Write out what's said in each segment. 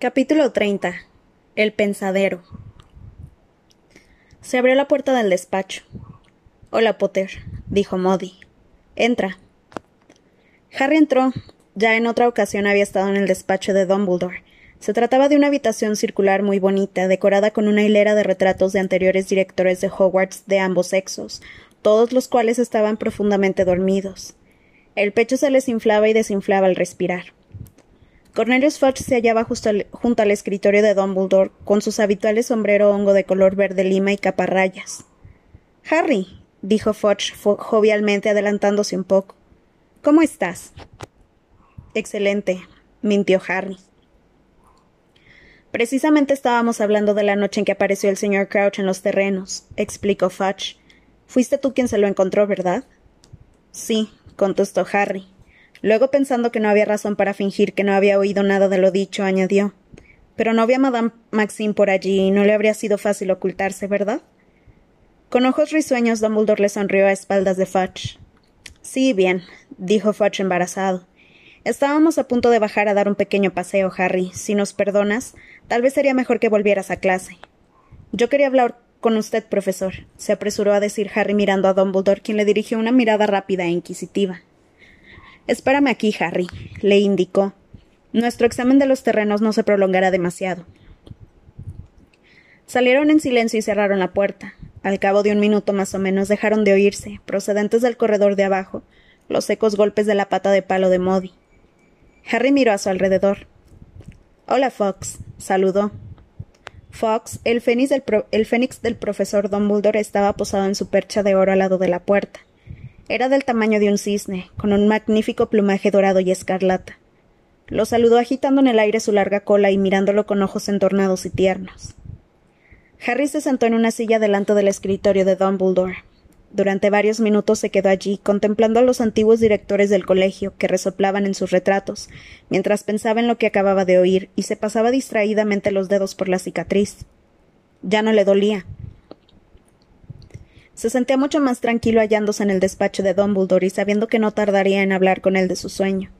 Capítulo 30. El pensadero. Se abrió la puerta del despacho. Hola, Potter, dijo Modi. Entra. Harry entró. Ya en otra ocasión había estado en el despacho de Dumbledore. Se trataba de una habitación circular muy bonita, decorada con una hilera de retratos de anteriores directores de Hogwarts de ambos sexos, todos los cuales estaban profundamente dormidos. El pecho se les inflaba y desinflaba al respirar. Cornelius Fudge se hallaba junto al escritorio de Dumbledore, con sus habituales sombrero hongo de color verde lima y caparrayas. Harry, dijo Fudge jovialmente adelantándose un poco. ¿Cómo estás? Excelente, mintió Harry. Precisamente estábamos hablando de la noche en que apareció el señor Crouch en los terrenos, explicó Fudge. Fuiste tú quien se lo encontró, ¿verdad? Sí, contestó Harry. Luego, pensando que no había razón para fingir que no había oído nada de lo dicho, añadió Pero no había Madame Maxime por allí y no le habría sido fácil ocultarse, ¿verdad? Con ojos risueños, Dumbledore le sonrió a espaldas de Fudge. Sí, bien, dijo Fudge embarazado. Estábamos a punto de bajar a dar un pequeño paseo, Harry. Si nos perdonas, tal vez sería mejor que volvieras a clase. Yo quería hablar con usted, profesor, se apresuró a decir Harry mirando a Dumbledore, quien le dirigió una mirada rápida e inquisitiva. Espérame aquí, Harry, le indicó. Nuestro examen de los terrenos no se prolongará demasiado. Salieron en silencio y cerraron la puerta. Al cabo de un minuto más o menos dejaron de oírse, procedentes del corredor de abajo, los secos golpes de la pata de palo de Modi. Harry miró a su alrededor. Hola, Fox, saludó. Fox, el fénix, del el fénix del profesor Dumbledore, estaba posado en su percha de oro al lado de la puerta. Era del tamaño de un cisne, con un magnífico plumaje dorado y escarlata. Lo saludó agitando en el aire su larga cola y mirándolo con ojos entornados y tiernos. Harry se sentó en una silla delante del escritorio de Dumbledore. Durante varios minutos se quedó allí, contemplando a los antiguos directores del colegio, que resoplaban en sus retratos, mientras pensaba en lo que acababa de oír, y se pasaba distraídamente los dedos por la cicatriz. Ya no le dolía. Se sentía mucho más tranquilo hallándose en el despacho de Dumbledore y sabiendo que no tardaría en hablar con él de su sueño.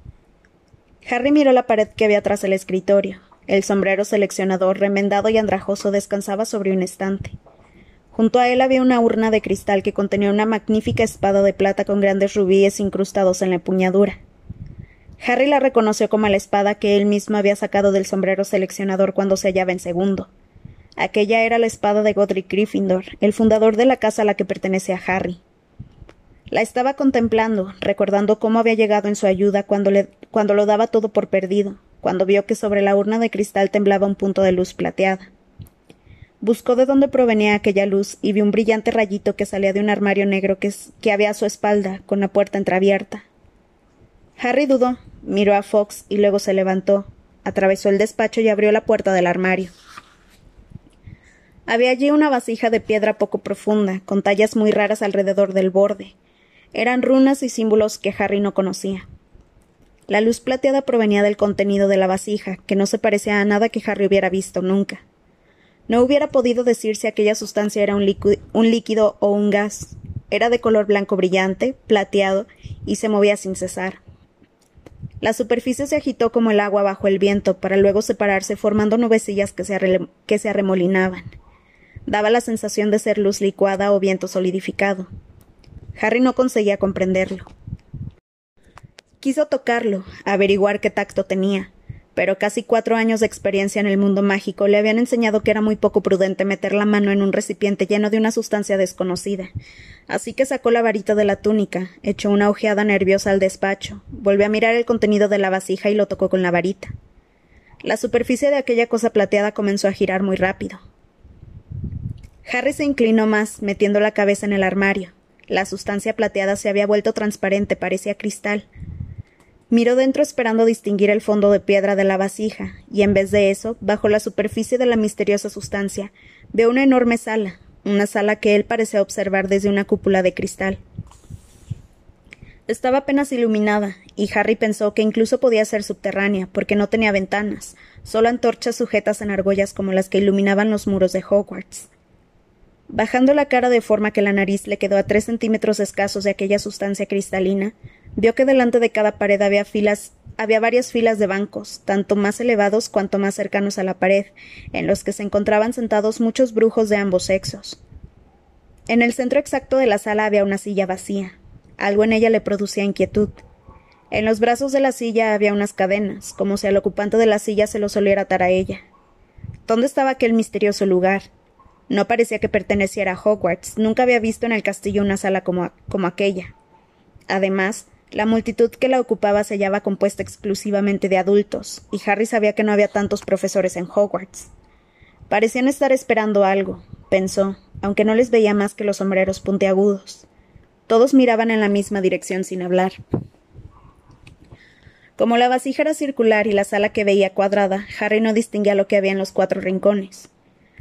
Harry miró la pared que había tras el escritorio. El sombrero seleccionador, remendado y andrajoso, descansaba sobre un estante. Junto a él había una urna de cristal que contenía una magnífica espada de plata con grandes rubíes incrustados en la empuñadura. Harry la reconoció como la espada que él mismo había sacado del sombrero seleccionador cuando se hallaba en segundo. Aquella era la espada de Godric Gryffindor, el fundador de la casa a la que pertenece a Harry. La estaba contemplando, recordando cómo había llegado en su ayuda cuando, le, cuando lo daba todo por perdido, cuando vio que sobre la urna de cristal temblaba un punto de luz plateada. Buscó de dónde provenía aquella luz y vio un brillante rayito que salía de un armario negro que, que había a su espalda, con la puerta entreabierta. Harry dudó, miró a Fox y luego se levantó, atravesó el despacho y abrió la puerta del armario. Había allí una vasija de piedra poco profunda, con tallas muy raras alrededor del borde. Eran runas y símbolos que Harry no conocía. La luz plateada provenía del contenido de la vasija, que no se parecía a nada que Harry hubiera visto nunca. No hubiera podido decir si aquella sustancia era un, líquido o un gas. Era de color blanco brillante, plateado, y se movía sin cesar. La superficie se agitó como el agua bajo el viento, para luego separarse formando nubecillas que se, que se arremolinaban. Daba la sensación de ser luz licuada o viento solidificado. Harry no conseguía comprenderlo. Quiso tocarlo, averiguar qué tacto tenía, pero casi cuatro años de experiencia en el mundo mágico le habían enseñado que era muy poco prudente meter la mano en un recipiente lleno de una sustancia desconocida. Así que sacó la varita de la túnica, echó una ojeada nerviosa al despacho, volvió a mirar el contenido de la vasija y lo tocó con la varita. La superficie de aquella cosa plateada comenzó a girar muy rápido. Harry se inclinó más, metiendo la cabeza en el armario. La sustancia plateada se había vuelto transparente, parecía cristal. Miró dentro esperando distinguir el fondo de piedra de la vasija, y en vez de eso, bajo la superficie de la misteriosa sustancia, vio una enorme sala, una sala que él parecía observar desde una cúpula de cristal. Estaba apenas iluminada, y Harry pensó que incluso podía ser subterránea, porque no tenía ventanas, solo antorchas sujetas en argollas como las que iluminaban los muros de Hogwarts. Bajando la cara de forma que la nariz le quedó a tres centímetros escasos de aquella sustancia cristalina, vio que delante de cada pared había filas había varias filas de bancos, tanto más elevados cuanto más cercanos a la pared, en los que se encontraban sentados muchos brujos de ambos sexos. En el centro exacto de la sala había una silla vacía. Algo en ella le producía inquietud. En los brazos de la silla había unas cadenas, como si al ocupante de la silla se lo soliera atar a ella. ¿Dónde estaba aquel misterioso lugar? No parecía que perteneciera a Hogwarts. Nunca había visto en el castillo una sala como, como aquella. Además, la multitud que la ocupaba se hallaba compuesta exclusivamente de adultos, y Harry sabía que no había tantos profesores en Hogwarts. Parecían estar esperando algo, pensó, aunque no les veía más que los sombreros puntiagudos. Todos miraban en la misma dirección sin hablar. Como la vasija era circular y la sala que veía cuadrada, Harry no distinguía lo que había en los cuatro rincones.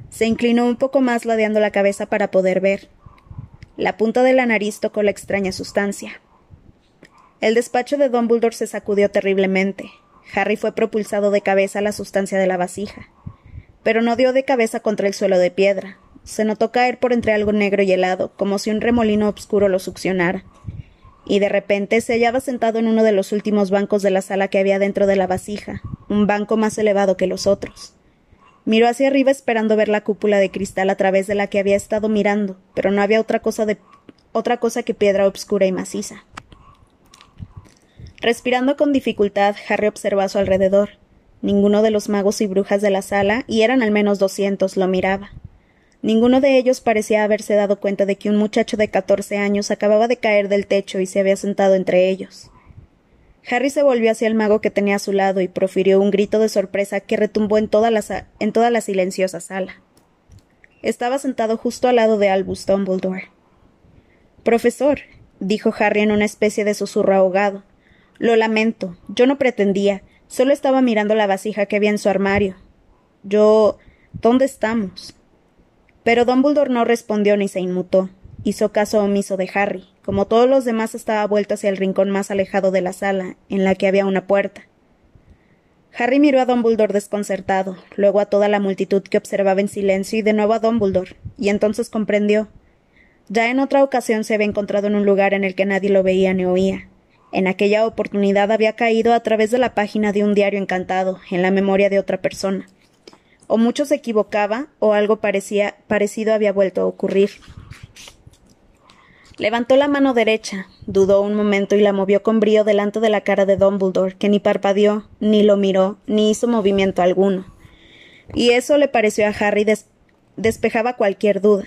Se inclinó un poco más ladeando la cabeza para poder ver. La punta de la nariz tocó la extraña sustancia. El despacho de Dumbledore se sacudió terriblemente. Harry fue propulsado de cabeza a la sustancia de la vasija. Pero no dio de cabeza contra el suelo de piedra. Se notó caer por entre algo negro y helado, como si un remolino oscuro lo succionara. Y de repente se hallaba sentado en uno de los últimos bancos de la sala que había dentro de la vasija, un banco más elevado que los otros. Miró hacia arriba esperando ver la cúpula de cristal a través de la que había estado mirando, pero no había otra cosa de otra cosa que piedra obscura y maciza. Respirando con dificultad, Harry observó a su alrededor. Ninguno de los magos y brujas de la sala, y eran al menos doscientos, lo miraba. Ninguno de ellos parecía haberse dado cuenta de que un muchacho de catorce años acababa de caer del techo y se había sentado entre ellos. Harry se volvió hacia el mago que tenía a su lado y profirió un grito de sorpresa que retumbó en toda la, en toda la silenciosa sala. Estaba sentado justo al lado de Albus Dumbledore. Profesor, dijo Harry en una especie de susurro ahogado, lo lamento. Yo no pretendía. Solo estaba mirando la vasija que había en su armario. Yo. ¿Dónde estamos? Pero Dumbledore no respondió ni se inmutó. Hizo caso omiso de Harry. Como todos los demás estaba vuelto hacia el rincón más alejado de la sala, en la que había una puerta. Harry miró a Dumbledore desconcertado, luego a toda la multitud que observaba en silencio y de nuevo a Dumbledore, y entonces comprendió. Ya en otra ocasión se había encontrado en un lugar en el que nadie lo veía ni oía, en aquella oportunidad había caído a través de la página de un diario encantado, en la memoria de otra persona. O mucho se equivocaba, o algo parecido había vuelto a ocurrir. Levantó la mano derecha, dudó un momento y la movió con brío delante de la cara de Dumbledore, que ni parpadeó, ni lo miró, ni hizo movimiento alguno. Y eso le pareció a Harry despejaba cualquier duda.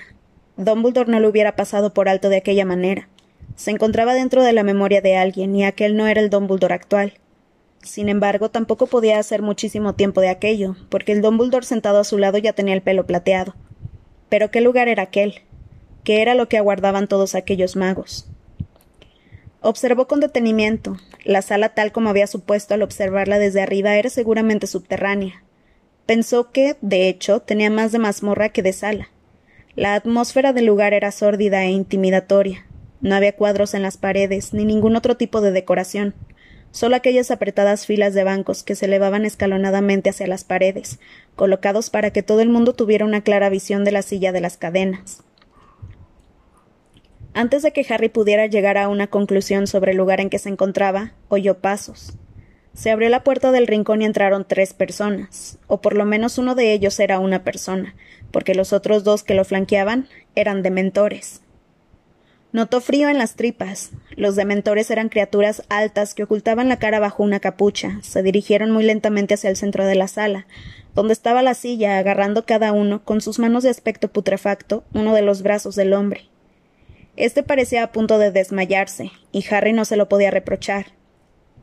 Dumbledore no lo hubiera pasado por alto de aquella manera se encontraba dentro de la memoria de alguien y aquel no era el Dumbledore actual. Sin embargo, tampoco podía hacer muchísimo tiempo de aquello, porque el Dumbledore sentado a su lado ya tenía el pelo plateado. Pero ¿qué lugar era aquel? ¿Qué era lo que aguardaban todos aquellos magos? Observó con detenimiento. La sala tal como había supuesto al observarla desde arriba era seguramente subterránea. Pensó que, de hecho, tenía más de mazmorra que de sala. La atmósfera del lugar era sórdida e intimidatoria. No había cuadros en las paredes, ni ningún otro tipo de decoración, solo aquellas apretadas filas de bancos que se elevaban escalonadamente hacia las paredes, colocados para que todo el mundo tuviera una clara visión de la silla de las cadenas. Antes de que Harry pudiera llegar a una conclusión sobre el lugar en que se encontraba, oyó pasos. Se abrió la puerta del rincón y entraron tres personas, o por lo menos uno de ellos era una persona, porque los otros dos que lo flanqueaban eran dementores. Notó frío en las tripas. Los dementores eran criaturas altas que ocultaban la cara bajo una capucha. Se dirigieron muy lentamente hacia el centro de la sala, donde estaba la silla, agarrando cada uno, con sus manos de aspecto putrefacto, uno de los brazos del hombre. Este parecía a punto de desmayarse, y Harry no se lo podía reprochar.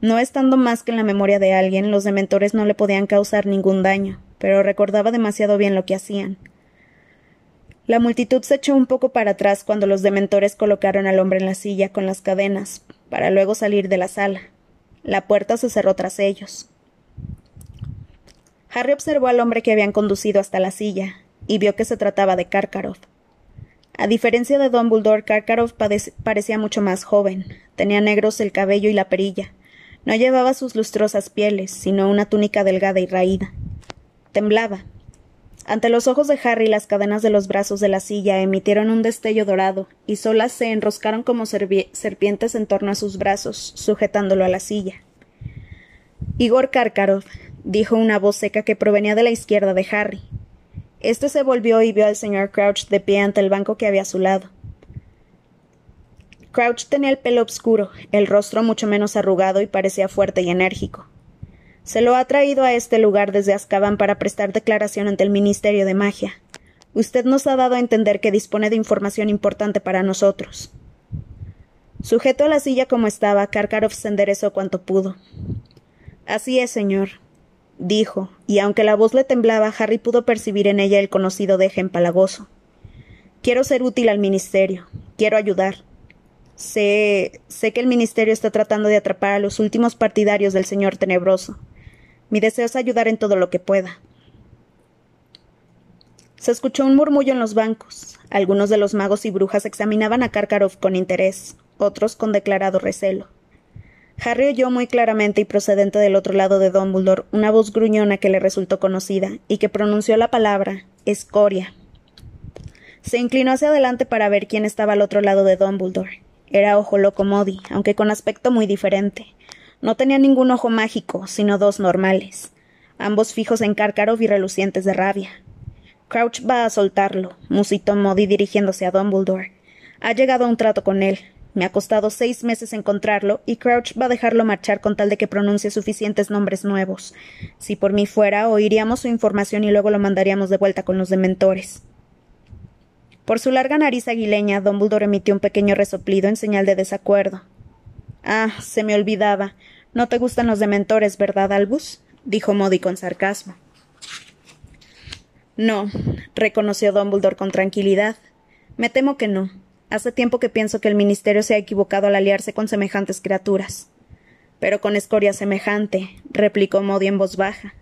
No estando más que en la memoria de alguien, los dementores no le podían causar ningún daño, pero recordaba demasiado bien lo que hacían. La multitud se echó un poco para atrás cuando los dementores colocaron al hombre en la silla con las cadenas, para luego salir de la sala. La puerta se cerró tras ellos. Harry observó al hombre que habían conducido hasta la silla, y vio que se trataba de Karkaroff. A diferencia de Dumbledore, Karkaroff parecía mucho más joven. Tenía negros el cabello y la perilla. No llevaba sus lustrosas pieles, sino una túnica delgada y raída. Temblaba, ante los ojos de Harry las cadenas de los brazos de la silla emitieron un destello dorado, y solas se enroscaron como serpientes en torno a sus brazos, sujetándolo a la silla. Igor Karkarov, dijo una voz seca que provenía de la izquierda de Harry. Este se volvió y vio al señor Crouch de pie ante el banco que había a su lado. Crouch tenía el pelo oscuro, el rostro mucho menos arrugado y parecía fuerte y enérgico. Se lo ha traído a este lugar desde Azkaban para prestar declaración ante el Ministerio de Magia. Usted nos ha dado a entender que dispone de información importante para nosotros. Sujeto a la silla como estaba, Karkaroff se enderezó cuanto pudo. Así es, señor, dijo, y aunque la voz le temblaba, Harry pudo percibir en ella el conocido deje empalagoso. Quiero ser útil al ministerio. Quiero ayudar. Sé. sé que el ministerio está tratando de atrapar a los últimos partidarios del señor tenebroso. Mi deseo es ayudar en todo lo que pueda. Se escuchó un murmullo en los bancos. Algunos de los magos y brujas examinaban a Karkaroff con interés, otros con declarado recelo. Harry oyó muy claramente y procedente del otro lado de Dumbledore una voz gruñona que le resultó conocida y que pronunció la palabra escoria. Se inclinó hacia adelante para ver quién estaba al otro lado de Dumbledore. Era Ojo Loco Modi, aunque con aspecto muy diferente. No tenía ningún ojo mágico, sino dos normales, ambos fijos en Cárcaro y relucientes de rabia. Crouch va a soltarlo, musitó Modi dirigiéndose a Dumbledore. Ha llegado a un trato con él, me ha costado seis meses encontrarlo, y Crouch va a dejarlo marchar con tal de que pronuncie suficientes nombres nuevos. Si por mí fuera, oiríamos su información y luego lo mandaríamos de vuelta con los dementores. Por su larga nariz aguileña, Dumbledore emitió un pequeño resoplido en señal de desacuerdo. Ah, se me olvidaba. No te gustan los dementores, ¿verdad, Albus? dijo Modi con sarcasmo. No, reconoció Dumbledore con tranquilidad. Me temo que no. Hace tiempo que pienso que el Ministerio se ha equivocado al aliarse con semejantes criaturas. Pero con escoria semejante, replicó Modi en voz baja.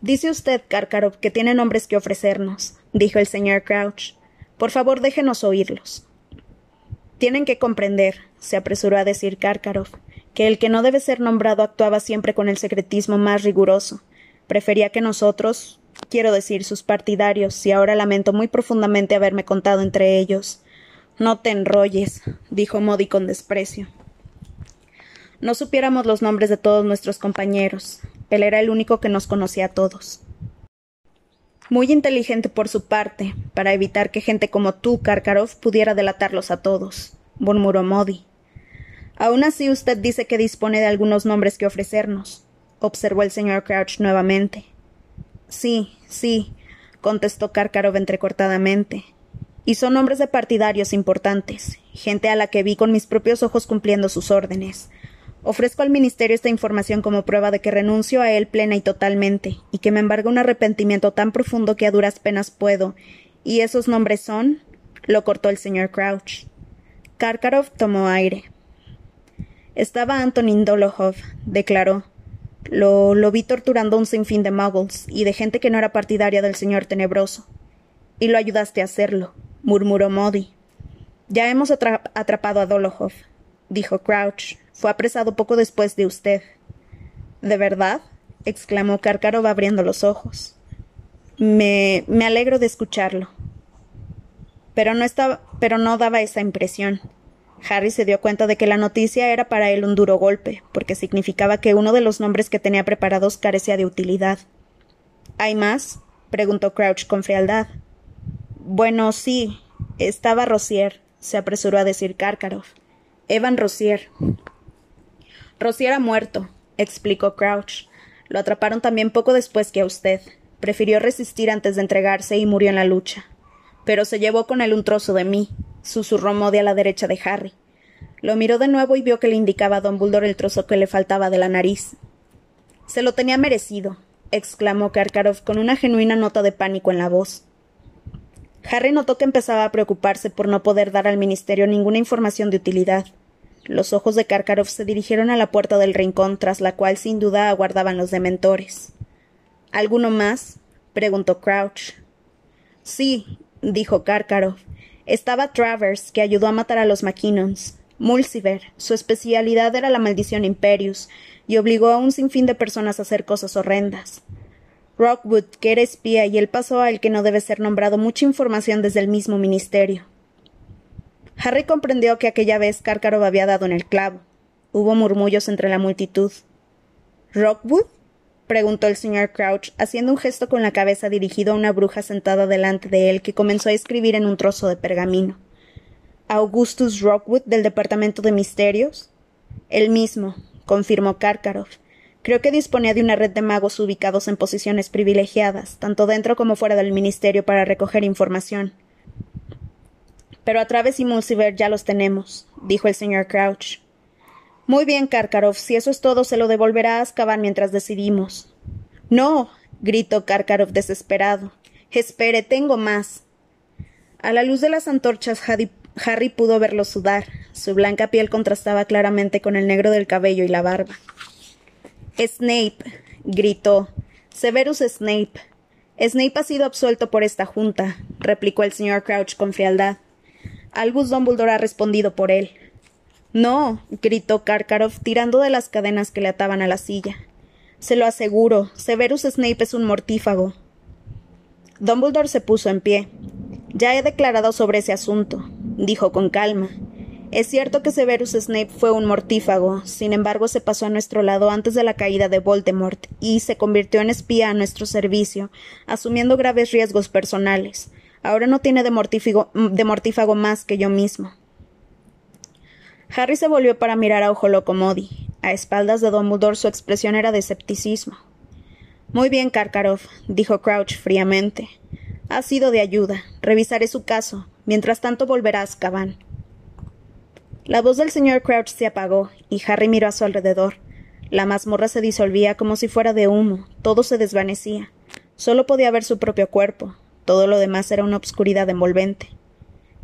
Dice usted, Karkaroff, que tiene nombres que ofrecernos, dijo el señor Crouch. Por favor, déjenos oírlos. Tienen que comprender, se apresuró a decir Karkaroff, que el que no debe ser nombrado actuaba siempre con el secretismo más riguroso. Prefería que nosotros, quiero decir sus partidarios, y ahora lamento muy profundamente haberme contado entre ellos, no te enrolles, dijo Modi con desprecio. No supiéramos los nombres de todos nuestros compañeros. Él era el único que nos conocía a todos. Muy inteligente por su parte, para evitar que gente como tú, Karkaroff, pudiera delatarlos a todos, murmuró Modi. Aún así usted dice que dispone de algunos nombres que ofrecernos, observó el señor Crouch nuevamente. Sí, sí, contestó Karkaroff entrecortadamente y son hombres de partidarios importantes, gente a la que vi con mis propios ojos cumpliendo sus órdenes. Ofrezco al Ministerio esta información como prueba de que renuncio a él plena y totalmente, y que me embarga un arrepentimiento tan profundo que a duras penas puedo. ¿Y esos nombres son? lo cortó el señor Crouch. Karkaroff tomó aire. Estaba Antonin Dolohov, declaró. Lo, lo vi torturando un sinfín de muggles y de gente que no era partidaria del señor tenebroso. Y lo ayudaste a hacerlo murmuró Modi. Ya hemos atrapado a Dolohov, dijo Crouch. Fue apresado poco después de usted. ¿De verdad? exclamó Karkarov abriendo los ojos. Me, me alegro de escucharlo. Pero no, estaba, pero no daba esa impresión. Harry se dio cuenta de que la noticia era para él un duro golpe, porque significaba que uno de los nombres que tenía preparados carecía de utilidad. ¿Hay más? preguntó Crouch con frialdad. Bueno, sí. Estaba Rosier, se apresuró a decir Karkaroff. Evan Rosier. Rosier ha muerto, explicó Crouch. Lo atraparon también poco después que a usted. Prefirió resistir antes de entregarse y murió en la lucha. Pero se llevó con él un trozo de mí, susurró Modi a la derecha de Harry. Lo miró de nuevo y vio que le indicaba a Don Buldor el trozo que le faltaba de la nariz. Se lo tenía merecido, exclamó Karkaroff con una genuina nota de pánico en la voz. Harry notó que empezaba a preocuparse por no poder dar al ministerio ninguna información de utilidad. Los ojos de Karkaroff se dirigieron a la puerta del rincón, tras la cual sin duda aguardaban los dementores. ¿Alguno más? preguntó Crouch. Sí, dijo Karkaroff. Estaba Travers, que ayudó a matar a los Mackinnons. Mulciver, su especialidad era la maldición Imperius, y obligó a un sinfín de personas a hacer cosas horrendas. Rockwood, que era espía, y él pasó al que no debe ser nombrado mucha información desde el mismo ministerio. Harry comprendió que aquella vez Cárcaro había dado en el clavo. Hubo murmullos entre la multitud. ¿Rockwood? preguntó el señor Crouch, haciendo un gesto con la cabeza dirigido a una bruja sentada delante de él que comenzó a escribir en un trozo de pergamino. ¿Augustus Rockwood del Departamento de Misterios? El mismo, confirmó Karkaroff. Creo que disponía de una red de magos ubicados en posiciones privilegiadas, tanto dentro como fuera del ministerio, para recoger información. Pero a Traves y Mulciver ya los tenemos, dijo el señor Crouch. Muy bien, Karkaroff, si eso es todo, se lo devolverá a Azkaban mientras decidimos. No, gritó Karkaroff desesperado. Espere, tengo más. A la luz de las antorchas, Harry pudo verlo sudar. Su blanca piel contrastaba claramente con el negro del cabello y la barba. Snape, gritó. Severus Snape. Snape ha sido absuelto por esta junta, replicó el señor Crouch con frialdad. Albus Dumbledore ha respondido por él. No, gritó Karkaroff, tirando de las cadenas que le ataban a la silla. Se lo aseguro, Severus Snape es un mortífago. Dumbledore se puso en pie. Ya he declarado sobre ese asunto, dijo con calma. Es cierto que Severus Snape fue un mortífago, sin embargo se pasó a nuestro lado antes de la caída de Voldemort y se convirtió en espía a nuestro servicio, asumiendo graves riesgos personales. Ahora no tiene de mortífago, más que yo mismo. Harry se volvió para mirar a Ojo Loco Modi. A espaldas de Dumbledore su expresión era de escepticismo. Muy bien, Karkaroff, dijo Crouch fríamente. Ha sido de ayuda. Revisaré su caso. Mientras tanto volverá a Azkaban. La voz del señor Crouch se apagó, y Harry miró a su alrededor. La mazmorra se disolvía como si fuera de humo, todo se desvanecía. Solo podía ver su propio cuerpo. Todo lo demás era una obscuridad envolvente.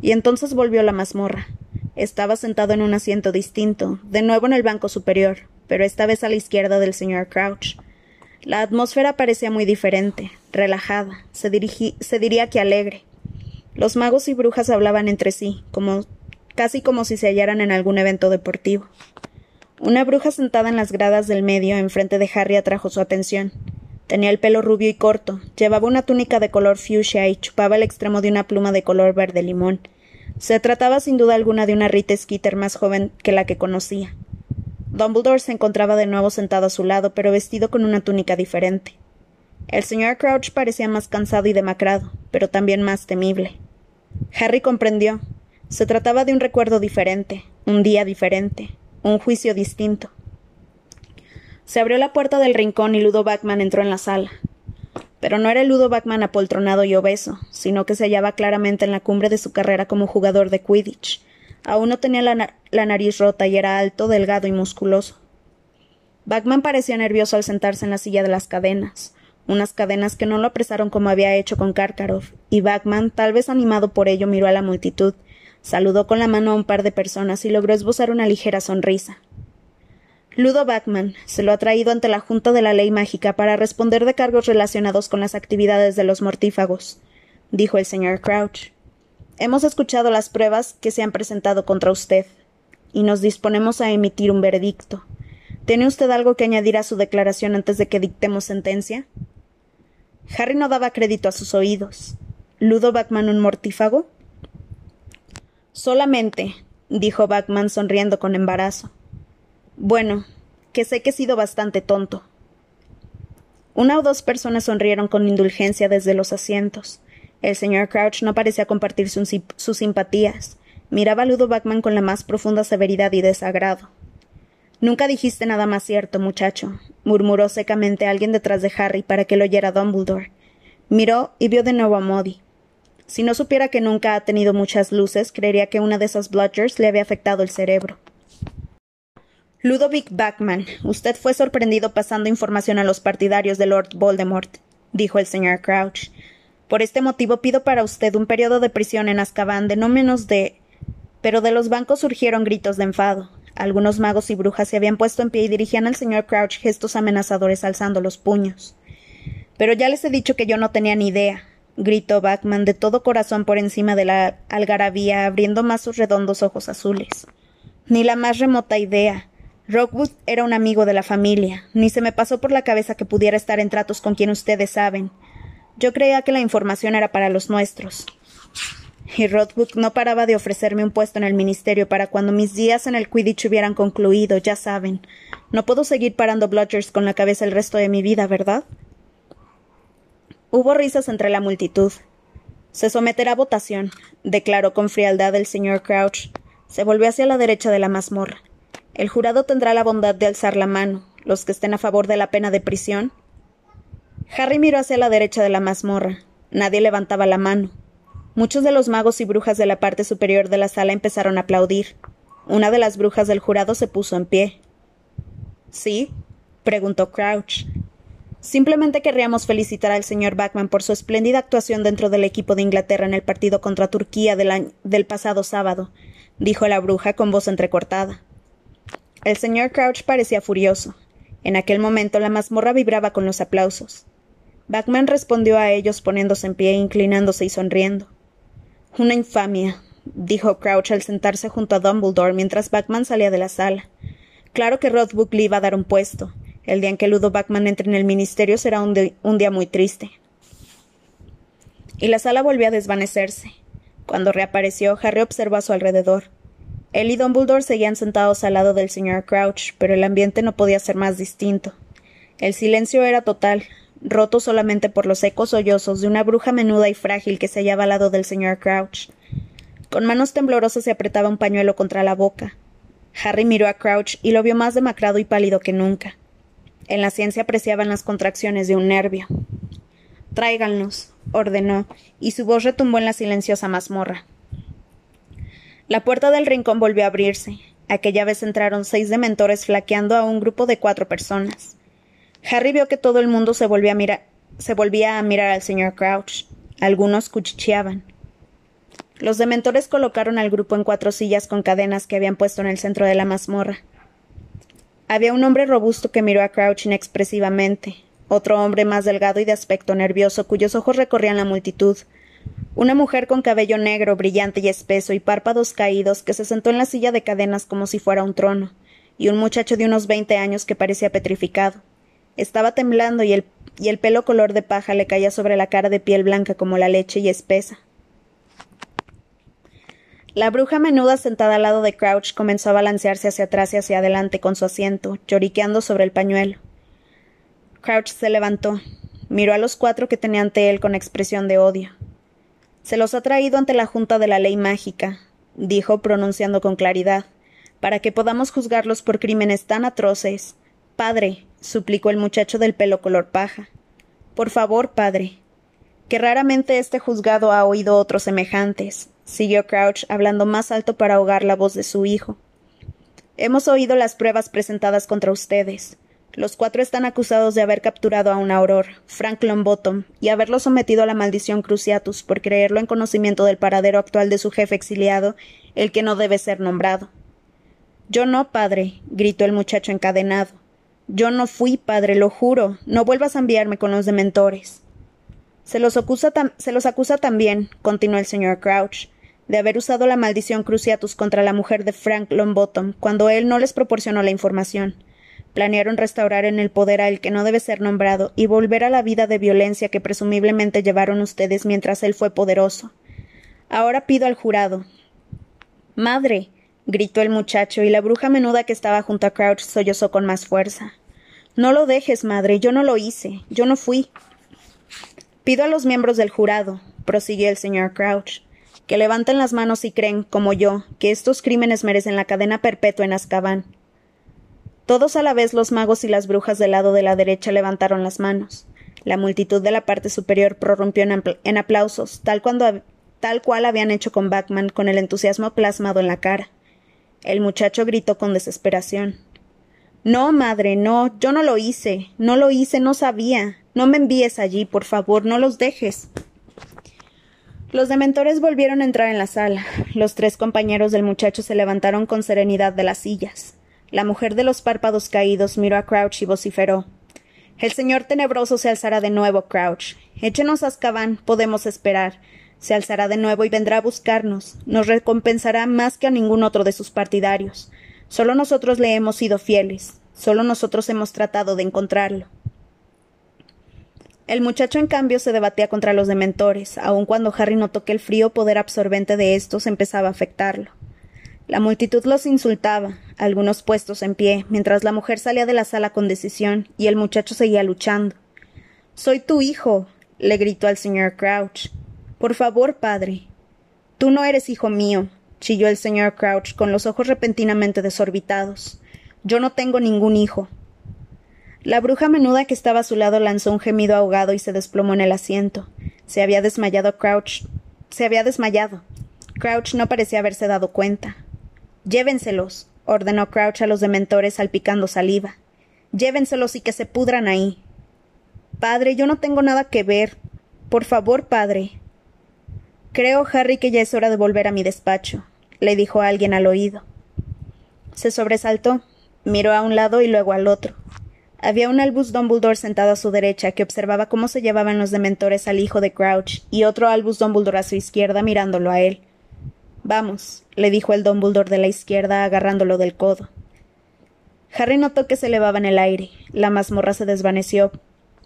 Y entonces volvió la mazmorra. Estaba sentado en un asiento distinto, de nuevo en el banco superior, pero esta vez a la izquierda del señor Crouch. La atmósfera parecía muy diferente, relajada, se, se diría que alegre. Los magos y brujas hablaban entre sí, como casi como si se hallaran en algún evento deportivo. Una bruja sentada en las gradas del medio enfrente de Harry atrajo su atención. Tenía el pelo rubio y corto, llevaba una túnica de color fuchsia y chupaba el extremo de una pluma de color verde limón. Se trataba sin duda alguna de una Rita Skeeter más joven que la que conocía. Dumbledore se encontraba de nuevo sentado a su lado, pero vestido con una túnica diferente. El señor Crouch parecía más cansado y demacrado, pero también más temible. Harry comprendió. Se trataba de un recuerdo diferente, un día diferente, un juicio distinto. Se abrió la puerta del rincón y Ludo Backman entró en la sala. Pero no era el Ludo Backman apoltronado y obeso, sino que se hallaba claramente en la cumbre de su carrera como jugador de Quidditch. Aún no tenía la, la nariz rota y era alto, delgado y musculoso. Backman parecía nervioso al sentarse en la silla de las cadenas, unas cadenas que no lo apresaron como había hecho con Karkaroff, y Backman, tal vez animado por ello, miró a la multitud, saludó con la mano a un par de personas y logró esbozar una ligera sonrisa. Ludo Backman se lo ha traído ante la Junta de la Ley Mágica para responder de cargos relacionados con las actividades de los mortífagos, dijo el señor Crouch. Hemos escuchado las pruebas que se han presentado contra usted, y nos disponemos a emitir un veredicto. ¿Tiene usted algo que añadir a su declaración antes de que dictemos sentencia? Harry no daba crédito a sus oídos. ¿Ludo Backman un mortífago? Solamente, dijo Backman sonriendo con embarazo. Bueno, que sé que he sido bastante tonto. Una o dos personas sonrieron con indulgencia desde los asientos. El señor Crouch no parecía compartir sus simpatías. Miraba a Ludo Backman con la más profunda severidad y desagrado. Nunca dijiste nada más cierto, muchacho, murmuró secamente alguien detrás de Harry para que lo oyera Dumbledore. Miró y vio de nuevo a Modi. Si no supiera que nunca ha tenido muchas luces, creería que una de esas bludgers le había afectado el cerebro. Ludovic Backman, usted fue sorprendido pasando información a los partidarios de Lord Voldemort, dijo el señor Crouch. Por este motivo pido para usted un periodo de prisión en Azkaban de no menos de. Pero de los bancos surgieron gritos de enfado. Algunos magos y brujas se habían puesto en pie y dirigían al señor Crouch gestos amenazadores alzando los puños. Pero ya les he dicho que yo no tenía ni idea, gritó Backman de todo corazón por encima de la algarabía, abriendo más sus redondos ojos azules. Ni la más remota idea. Rockwood era un amigo de la familia, ni se me pasó por la cabeza que pudiera estar en tratos con quien ustedes saben. Yo creía que la información era para los nuestros. Y Rockwood no paraba de ofrecerme un puesto en el ministerio para cuando mis días en el Quidditch hubieran concluido, ya saben. No puedo seguir parando Bludgers con la cabeza el resto de mi vida, ¿verdad? Hubo risas entre la multitud. Se someterá a votación, declaró con frialdad el señor Crouch. Se volvió hacia la derecha de la mazmorra. El jurado tendrá la bondad de alzar la mano. Los que estén a favor de la pena de prisión. Harry miró hacia la derecha de la mazmorra. Nadie levantaba la mano. Muchos de los magos y brujas de la parte superior de la sala empezaron a aplaudir. Una de las brujas del jurado se puso en pie. ¿Sí? preguntó Crouch. Simplemente querríamos felicitar al señor Backman por su espléndida actuación dentro del equipo de Inglaterra en el partido contra Turquía del, pasado sábado, dijo la bruja con voz entrecortada. El señor Crouch parecía furioso. En aquel momento la mazmorra vibraba con los aplausos. Backman respondió a ellos poniéndose en pie, inclinándose y sonriendo. Una infamia, dijo Crouch al sentarse junto a Dumbledore mientras Backman salía de la sala. Claro que Rothbuck le iba a dar un puesto. El día en que Ludo Backman entre en el ministerio será un, un día muy triste. Y la sala volvió a desvanecerse. Cuando reapareció, Harry observó a su alrededor. Él y Dumbledore seguían sentados al lado del señor Crouch, pero el ambiente no podía ser más distinto. El silencio era total, roto solamente por los ecos sollozos de una bruja menuda y frágil que se hallaba al lado del señor Crouch. Con manos temblorosas se apretaba un pañuelo contra la boca. Harry miró a Crouch y lo vio más demacrado y pálido que nunca. En la ciencia apreciaban las contracciones de un nervio. Tráiganlos, ordenó, y su voz retumbó en la silenciosa mazmorra. La puerta del rincón volvió a abrirse. Aquella vez entraron seis dementores flaqueando a un grupo de cuatro personas. Harry vio que todo el mundo se volvía a mirar, se volvía a mirar al señor Crouch. Algunos cuchicheaban. Los dementores colocaron al grupo en cuatro sillas con cadenas que habían puesto en el centro de la mazmorra. Había un hombre robusto que miró a Crouch inexpresivamente, otro hombre más delgado y de aspecto nervioso, cuyos ojos recorrían la multitud, una mujer con cabello negro, brillante y espeso, y párpados caídos, que se sentó en la silla de cadenas como si fuera un trono, y un muchacho de unos veinte años que parecía petrificado. Estaba temblando y el, y el pelo color de paja le caía sobre la cara de piel blanca como la leche y espesa. La bruja menuda sentada al lado de Crouch comenzó a balancearse hacia atrás y hacia adelante con su asiento, lloriqueando sobre el pañuelo. Crouch se levantó, miró a los cuatro que tenía ante él con expresión de odio. Se los ha traído ante la Junta de la Ley Mágica, dijo pronunciando con claridad, para que podamos juzgarlos por crímenes tan atroces. Padre, suplicó el muchacho del pelo color paja. Por favor, padre. Que raramente este juzgado ha oído otros semejantes, siguió Crouch, hablando más alto para ahogar la voz de su hijo. Hemos oído las pruebas presentadas contra ustedes. Los cuatro están acusados de haber capturado a un auror, Frank Longbottom, y haberlo sometido a la maldición Cruciatus por creerlo en conocimiento del paradero actual de su jefe exiliado, el que no debe ser nombrado. Yo no, padre, gritó el muchacho encadenado. Yo no fui, padre, lo juro. No vuelvas a enviarme con los dementores. Se los, acusa se los acusa también, continuó el señor Crouch, de haber usado la maldición Cruciatus contra la mujer de Frank Longbottom cuando él no les proporcionó la información. Planearon restaurar en el poder a el que no debe ser nombrado y volver a la vida de violencia que presumiblemente llevaron ustedes mientras él fue poderoso. Ahora pido al jurado. Madre. gritó el muchacho, y la bruja menuda que estaba junto a Crouch sollozó con más fuerza. No lo dejes, madre, yo no lo hice, yo no fui. Pido a los miembros del jurado, prosiguió el señor Crouch, que levanten las manos y creen, como yo, que estos crímenes merecen la cadena perpetua en Azkaban. Todos a la vez los magos y las brujas del lado de la derecha levantaron las manos. La multitud de la parte superior prorrumpió en, aplausos, tal, tal cual habían hecho con Backman, con el entusiasmo plasmado en la cara. El muchacho gritó con desesperación. No, madre, no, yo no lo hice, no lo hice, no sabía. No me envíes allí, por favor, no los dejes. Los dementores volvieron a entrar en la sala. Los tres compañeros del muchacho se levantaron con serenidad de las sillas. La mujer de los párpados caídos miró a Crouch y vociferó. El señor tenebroso se alzará de nuevo, Crouch. Échenos a Azkaban, podemos esperar. Se alzará de nuevo y vendrá a buscarnos. Nos recompensará más que a ningún otro de sus partidarios. Solo nosotros le hemos sido fieles. Solo nosotros hemos tratado de encontrarlo. El muchacho, en cambio, se debatía contra los dementores, aun cuando Harry notó que el frío poder absorbente de estos empezaba a afectarlo. La multitud los insultaba, algunos puestos en pie, mientras la mujer salía de la sala con decisión y el muchacho seguía luchando. Soy tu hijo, le gritó al señor Crouch. Por favor, padre. Tú no eres hijo mío, chilló el señor Crouch con los ojos repentinamente desorbitados. Yo no tengo ningún hijo. La bruja menuda que estaba a su lado lanzó un gemido ahogado y se desplomó en el asiento. Se había desmayado Crouch. Se había desmayado. Crouch no parecía haberse dado cuenta. Llévenselos, ordenó Crouch a los dementores salpicando saliva. Llévenselos y que se pudran ahí. Padre, yo no tengo nada que ver. Por favor, padre. Creo, Harry, que ya es hora de volver a mi despacho, le dijo alguien al oído. Se sobresaltó, miró a un lado y luego al otro. Había un Albus Dumbledore sentado a su derecha que observaba cómo se llevaban los dementores al hijo de Crouch y otro Albus Dumbledore a su izquierda mirándolo a él. Vamos, le dijo el Dumbledore de la izquierda agarrándolo del codo. Harry notó que se elevaba en el aire. La mazmorra se desvaneció.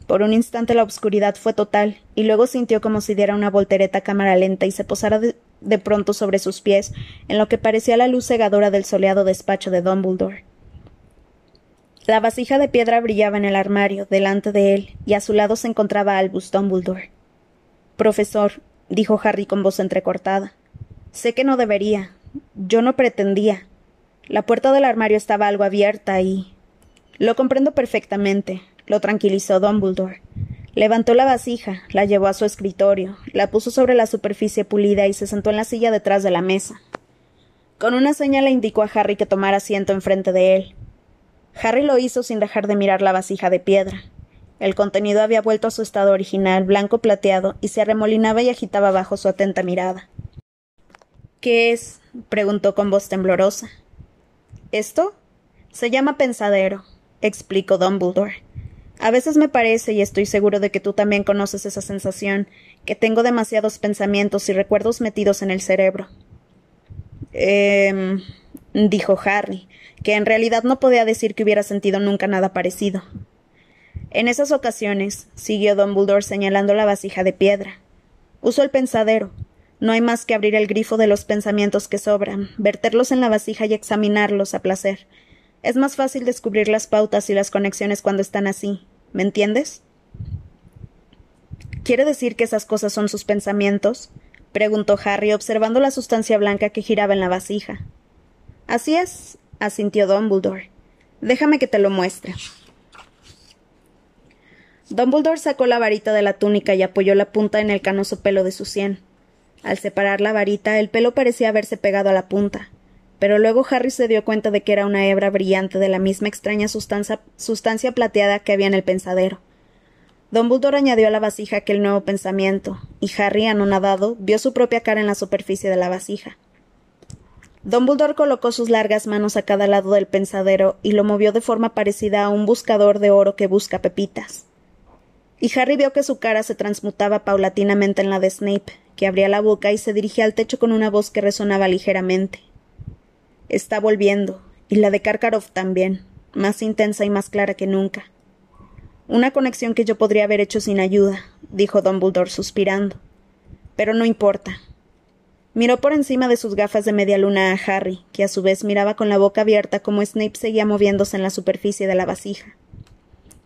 Por un instante la obscuridad fue total, y luego sintió como si diera una voltereta a cámara lenta y se posara de, de, pronto sobre sus pies, en lo que parecía la luz cegadora del soleado despacho de Dumbledore. La vasija de piedra brillaba en el armario, delante de él, y a su lado se encontraba Albus Dumbledore. Profesor, dijo Harry con voz entrecortada, Sé que no debería. Yo no pretendía. La puerta del armario estaba algo abierta y. Lo comprendo perfectamente, lo tranquilizó Dumbledore. Levantó la vasija, la llevó a su escritorio, la puso sobre la superficie pulida y se sentó en la silla detrás de la mesa. Con una seña le indicó a Harry que tomara asiento enfrente de él. Harry lo hizo sin dejar de mirar la vasija de piedra. El contenido había vuelto a su estado original, blanco plateado, y se arremolinaba y agitaba bajo su atenta mirada. ¿Qué es? preguntó con voz temblorosa. ¿Esto? Se llama pensadero, explicó Dumbledore. A veces me parece, y estoy seguro de que tú también conoces esa sensación, que tengo demasiados pensamientos y recuerdos metidos en el cerebro. Eh, dijo Harry, que en realidad no podía decir que hubiera sentido nunca nada parecido. En esas ocasiones, siguió Dumbledore señalando la vasija de piedra, uso el pensadero, no hay más que abrir el grifo de los pensamientos que sobran, verterlos en la vasija y examinarlos a placer. Es más fácil descubrir las pautas y las conexiones cuando están así. ¿Me entiendes? ¿Quiere decir que esas cosas son sus pensamientos? preguntó Harry, observando la sustancia blanca que giraba en la vasija. Así es, asintió Dumbledore. Déjame que te lo muestre. Dumbledore sacó la varita de la túnica y apoyó la punta en el canoso pelo de su sien. Al separar la varita, el pelo parecía haberse pegado a la punta, pero luego Harry se dio cuenta de que era una hebra brillante de la misma extraña sustancia, sustancia plateada que había en el pensadero. Dumbledore añadió a la vasija aquel nuevo pensamiento, y Harry, anonadado, vio su propia cara en la superficie de la vasija. Dumbledore colocó sus largas manos a cada lado del pensadero y lo movió de forma parecida a un buscador de oro que busca pepitas. Y Harry vio que su cara se transmutaba paulatinamente en la de Snape, que abría la boca y se dirigía al techo con una voz que resonaba ligeramente. Está volviendo, y la de Karkaroff también, más intensa y más clara que nunca. Una conexión que yo podría haber hecho sin ayuda, dijo Dumbledore suspirando. Pero no importa. Miró por encima de sus gafas de media luna a Harry, que a su vez miraba con la boca abierta como Snape seguía moviéndose en la superficie de la vasija.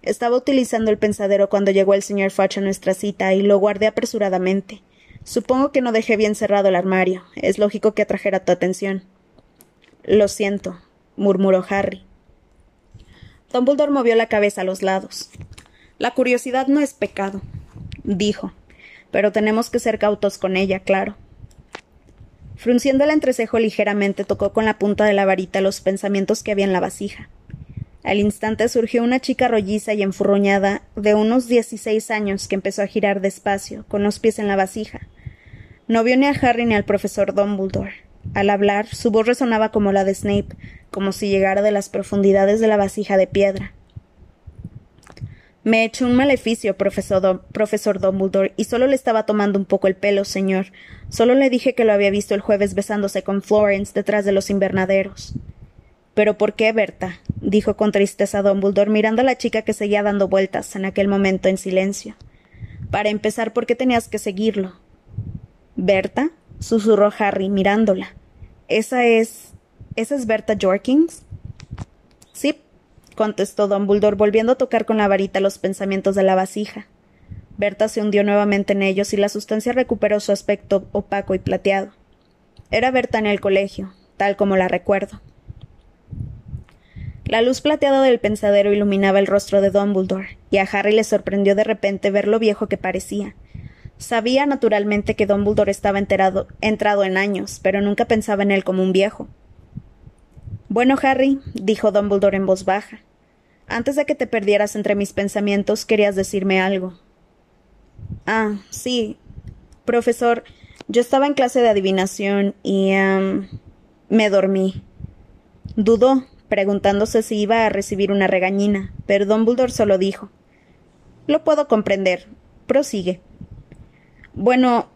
Estaba utilizando el pensadero cuando llegó el señor Fudge a nuestra cita y lo guardé apresuradamente, Supongo que no dejé bien cerrado el armario. Es lógico que atrajera tu atención. Lo siento, murmuró Harry. Dumbledore movió la cabeza a los lados. La curiosidad no es pecado, dijo, pero tenemos que ser cautos con ella, claro. Frunciendo el entrecejo ligeramente, tocó con la punta de la varita los pensamientos que había en la vasija. Al instante surgió una chica rolliza y enfurruñada de unos dieciséis años que empezó a girar despacio, con los pies en la vasija. No vio ni a Harry ni al profesor Dumbledore. Al hablar, su voz resonaba como la de Snape, como si llegara de las profundidades de la vasija de piedra. Me he hecho un maleficio, profesor, profesor Dumbledore, y solo le estaba tomando un poco el pelo, señor. Solo le dije que lo había visto el jueves besándose con Florence detrás de los invernaderos. ¿Pero por qué, Berta? dijo con tristeza Dumbledore, mirando a la chica que seguía dando vueltas en aquel momento en silencio. Para empezar, ¿por qué tenías que seguirlo? ¿Berta? susurró Harry, mirándola. Esa es. ¿Esa es Berta Jorkins? Sí, contestó Dumbledore, volviendo a tocar con la varita los pensamientos de la vasija. Berta se hundió nuevamente en ellos y la sustancia recuperó su aspecto opaco y plateado. Era Berta en el colegio, tal como la recuerdo. La luz plateada del pensadero iluminaba el rostro de Dumbledore, y a Harry le sorprendió de repente ver lo viejo que parecía. Sabía naturalmente que Dumbledore estaba enterado, entrado en años, pero nunca pensaba en él como un viejo. Bueno, Harry, dijo Dumbledore en voz baja, antes de que te perdieras entre mis pensamientos querías decirme algo. Ah, sí. Profesor, yo estaba en clase de adivinación y... me dormí. Dudó, preguntándose si iba a recibir una regañina, pero Dumbledore solo dijo Lo puedo comprender. Prosigue. Bueno,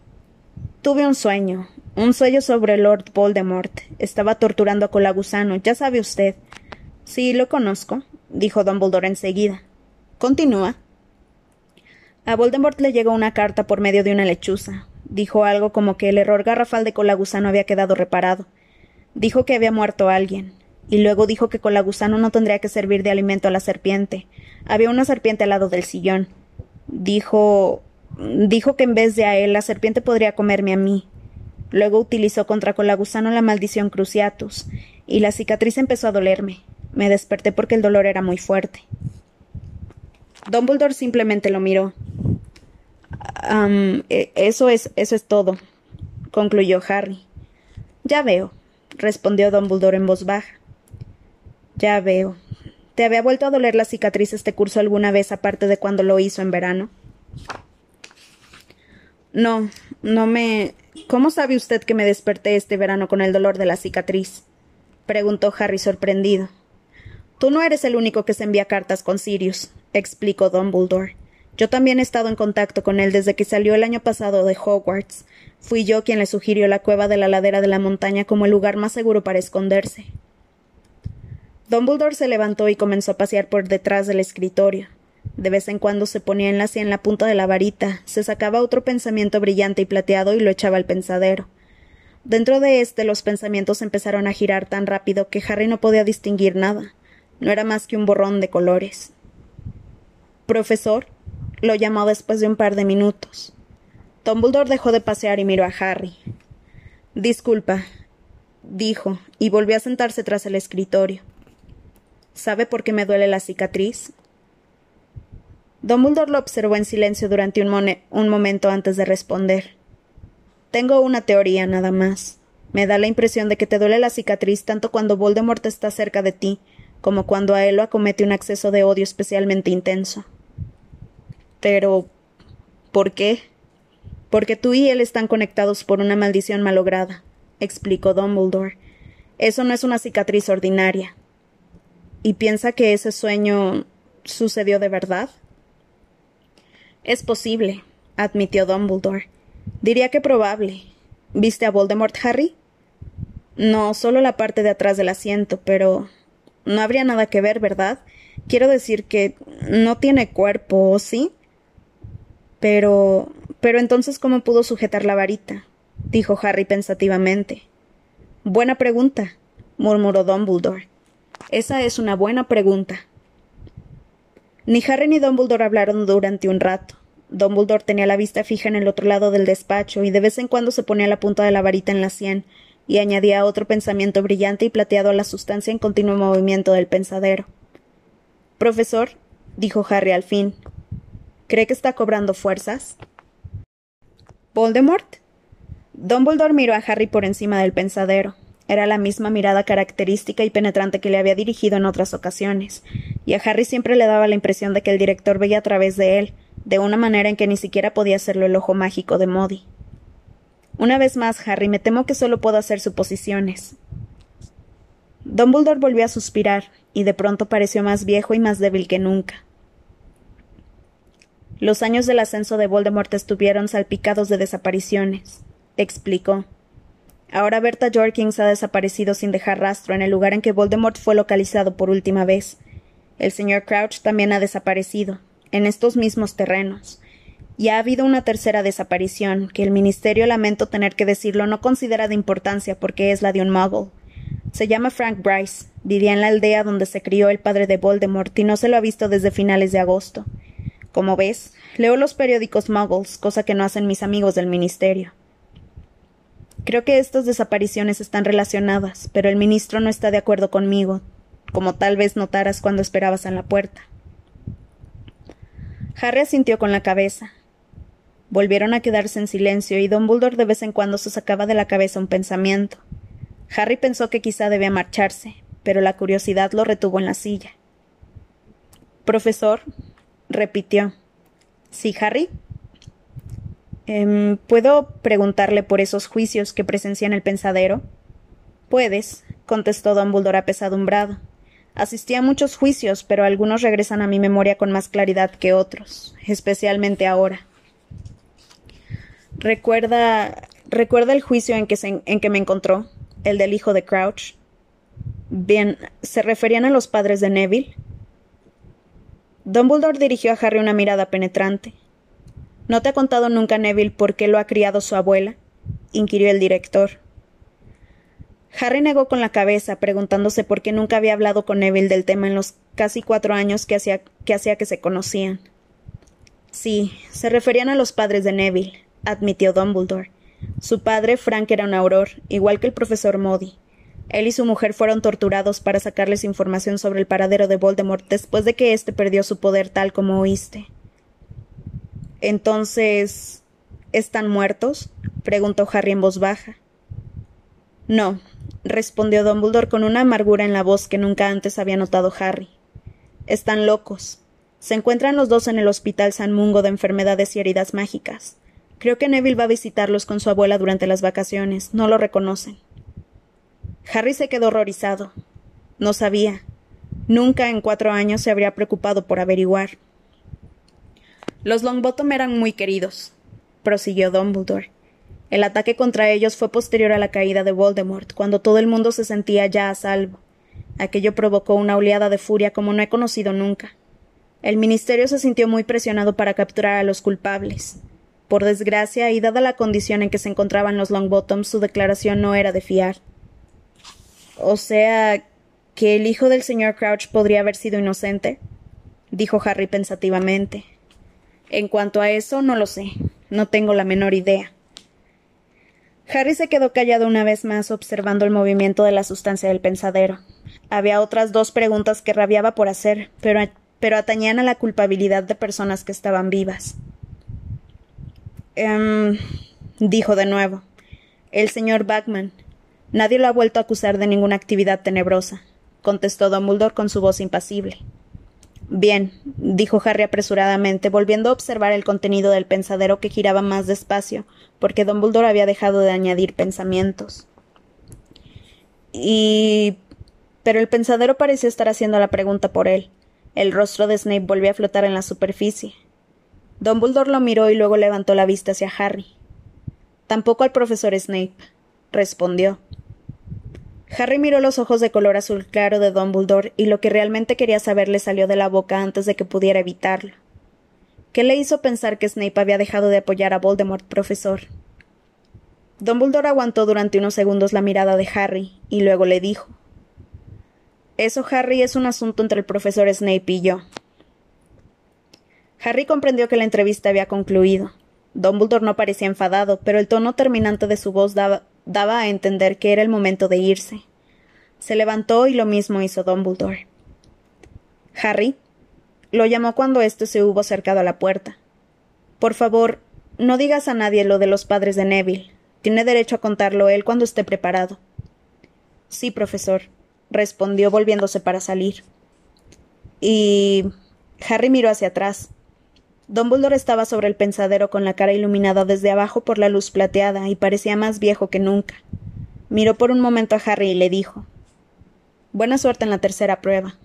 tuve un sueño, un sueño sobre Lord Voldemort. Estaba torturando a Colagusano, ya sabe usted. Sí, lo conozco, dijo Dumbledore enseguida. Continúa. A Voldemort le llegó una carta por medio de una lechuza. Dijo algo como que el error garrafal de Colagusano había quedado reparado. Dijo que había muerto alguien y luego dijo que con la gusano no tendría que servir de alimento a la serpiente. Había una serpiente al lado del sillón. Dijo. dijo que en vez de a él la serpiente podría comerme a mí. Luego utilizó contra Colagusano la maldición Cruciatus, y la cicatriz empezó a dolerme. Me desperté porque el dolor era muy fuerte. Dumbledore simplemente lo miró. E, eso es, eso es todo, concluyó Harry. Ya veo, respondió Dumbledore en voz baja. Ya veo. ¿Te había vuelto a doler la cicatriz este curso alguna vez aparte de cuando lo hizo en verano? No, no me. ¿Cómo sabe usted que me desperté este verano con el dolor de la cicatriz? preguntó Harry sorprendido. Tú no eres el único que se envía cartas con Sirius, explicó Dumbledore. Yo también he estado en contacto con él desde que salió el año pasado de Hogwarts. Fui yo quien le sugirió la cueva de la ladera de la montaña como el lugar más seguro para esconderse. Dumbledore se levantó y comenzó a pasear por detrás del escritorio. De vez en cuando se ponía en la en la punta de la varita, se sacaba otro pensamiento brillante y plateado y lo echaba al pensadero. Dentro de éste los pensamientos empezaron a girar tan rápido que Harry no podía distinguir nada. No era más que un borrón de colores. Profesor, lo llamó después de un par de minutos. Dumbledore dejó de pasear y miró a Harry. Disculpa, dijo, y volvió a sentarse tras el escritorio. ¿Sabe por qué me duele la cicatriz? Dumbledore lo observó en silencio durante un, un momento antes de responder. Tengo una teoría nada más. Me da la impresión de que te duele la cicatriz tanto cuando Voldemort está cerca de ti, como cuando a él lo acomete un acceso de odio especialmente intenso. Pero. ¿por qué? Porque tú y él están conectados por una maldición malograda, explicó Dumbledore. Eso no es una cicatriz ordinaria y piensa que ese sueño sucedió de verdad? Es posible, admitió Dumbledore. Diría que probable. ¿Viste a Voldemort, Harry? No, solo la parte de atrás del asiento, pero no habría nada que ver, ¿verdad? Quiero decir que no tiene cuerpo, ¿sí? Pero. Pero entonces, ¿cómo pudo sujetar la varita? dijo Harry pensativamente. Buena pregunta, murmuró Dumbledore. Esa es una buena pregunta. Ni Harry ni Dumbledore hablaron durante un rato. Dumbledore tenía la vista fija en el otro lado del despacho y de vez en cuando se ponía la punta de la varita en la sien y añadía otro pensamiento brillante y plateado a la sustancia en continuo movimiento del pensadero. Profesor, dijo Harry al fin, ¿cree que está cobrando fuerzas? ¿Voldemort? Dumbledore miró a Harry por encima del pensadero. Era la misma mirada característica y penetrante que le había dirigido en otras ocasiones, y a Harry siempre le daba la impresión de que el director veía a través de él, de una manera en que ni siquiera podía hacerlo el ojo mágico de Modi. Una vez más, Harry, me temo que solo puedo hacer suposiciones. Dumbledore volvió a suspirar, y de pronto pareció más viejo y más débil que nunca. Los años del ascenso de Voldemort estuvieron salpicados de desapariciones, explicó. Ahora Berta Jorkins ha desaparecido sin dejar rastro en el lugar en que Voldemort fue localizado por última vez. El señor Crouch también ha desaparecido, en estos mismos terrenos. Y ha habido una tercera desaparición, que el Ministerio, lamento tener que decirlo, no considera de importancia porque es la de un muggle. Se llama Frank Bryce. Vivía en la aldea donde se crió el padre de Voldemort y no se lo ha visto desde finales de agosto. Como ves, leo los periódicos Muggles, cosa que no hacen mis amigos del ministerio. Creo que estas desapariciones están relacionadas, pero el ministro no está de acuerdo conmigo, como tal vez notaras cuando esperabas en la puerta. Harry asintió con la cabeza. Volvieron a quedarse en silencio y Dumbledore de vez en cuando se sacaba de la cabeza un pensamiento. Harry pensó que quizá debía marcharse, pero la curiosidad lo retuvo en la silla. Profesor, repitió. ¿Sí, Harry? Em, ¿Puedo preguntarle por esos juicios que presencia en el pensadero? Puedes, contestó Dumbledore apesadumbrado. Asistí a muchos juicios, pero algunos regresan a mi memoria con más claridad que otros, especialmente ahora. ¿Recuerda. ¿Recuerda el juicio en que, en que me encontró? ¿El del hijo de Crouch? Bien, ¿se referían a los padres de Neville? Dumbledore dirigió a Harry una mirada penetrante. ¿No te ha contado nunca Neville por qué lo ha criado su abuela? inquirió el director. Harry negó con la cabeza, preguntándose por qué nunca había hablado con Neville del tema en los casi cuatro años que hacía que, hacía que se conocían. Sí, se referían a los padres de Neville, admitió Dumbledore. Su padre, Frank, era un auror, igual que el profesor Modi. Él y su mujer fueron torturados para sacarles información sobre el paradero de Voldemort después de que éste perdió su poder tal como oíste. Entonces. ¿Están muertos? preguntó Harry en voz baja. No, respondió Dumbledore con una amargura en la voz que nunca antes había notado Harry. Están locos. Se encuentran los dos en el Hospital San Mungo de Enfermedades y Heridas Mágicas. Creo que Neville va a visitarlos con su abuela durante las vacaciones. No lo reconocen. Harry se quedó horrorizado. No sabía. Nunca en cuatro años se habría preocupado por averiguar. Los Longbottom eran muy queridos, prosiguió Dumbledore. El ataque contra ellos fue posterior a la caída de Voldemort, cuando todo el mundo se sentía ya a salvo. Aquello provocó una oleada de furia como no he conocido nunca. El ministerio se sintió muy presionado para capturar a los culpables. Por desgracia, y dada la condición en que se encontraban los Longbottoms, su declaración no era de fiar. O sea, que el hijo del señor Crouch podría haber sido inocente, dijo Harry pensativamente. En cuanto a eso, no lo sé. No tengo la menor idea. Harry se quedó callado una vez más observando el movimiento de la sustancia del pensadero. Había otras dos preguntas que rabiaba por hacer, pero, pero atañían a la culpabilidad de personas que estaban vivas. Em, dijo de nuevo. El señor Backman. Nadie lo ha vuelto a acusar de ninguna actividad tenebrosa, contestó Dumbledore con su voz impasible. Bien, dijo Harry apresuradamente, volviendo a observar el contenido del pensadero que giraba más despacio, porque Dumbledore había dejado de añadir pensamientos. Y. Pero el pensadero parecía estar haciendo la pregunta por él. El rostro de Snape volvió a flotar en la superficie. Dumbledore lo miró y luego levantó la vista hacia Harry. Tampoco al profesor Snape, respondió. Harry miró los ojos de color azul claro de Dumbledore y lo que realmente quería saber le salió de la boca antes de que pudiera evitarlo. ¿Qué le hizo pensar que Snape había dejado de apoyar a Voldemort, profesor? Dumbledore aguantó durante unos segundos la mirada de Harry y luego le dijo Eso, Harry, es un asunto entre el profesor Snape y yo. Harry comprendió que la entrevista había concluido. Dumbledore no parecía enfadado, pero el tono terminante de su voz daba, daba a entender que era el momento de irse. Se levantó y lo mismo hizo Dumbledore. Harry lo llamó cuando éste se hubo acercado a la puerta. Por favor, no digas a nadie lo de los padres de Neville. Tiene derecho a contarlo él cuando esté preparado. Sí, profesor, respondió volviéndose para salir. Y. Harry miró hacia atrás. Dumbledore estaba sobre el pensadero con la cara iluminada desde abajo por la luz plateada y parecía más viejo que nunca. Miró por un momento a Harry y le dijo Buena suerte en la tercera prueba.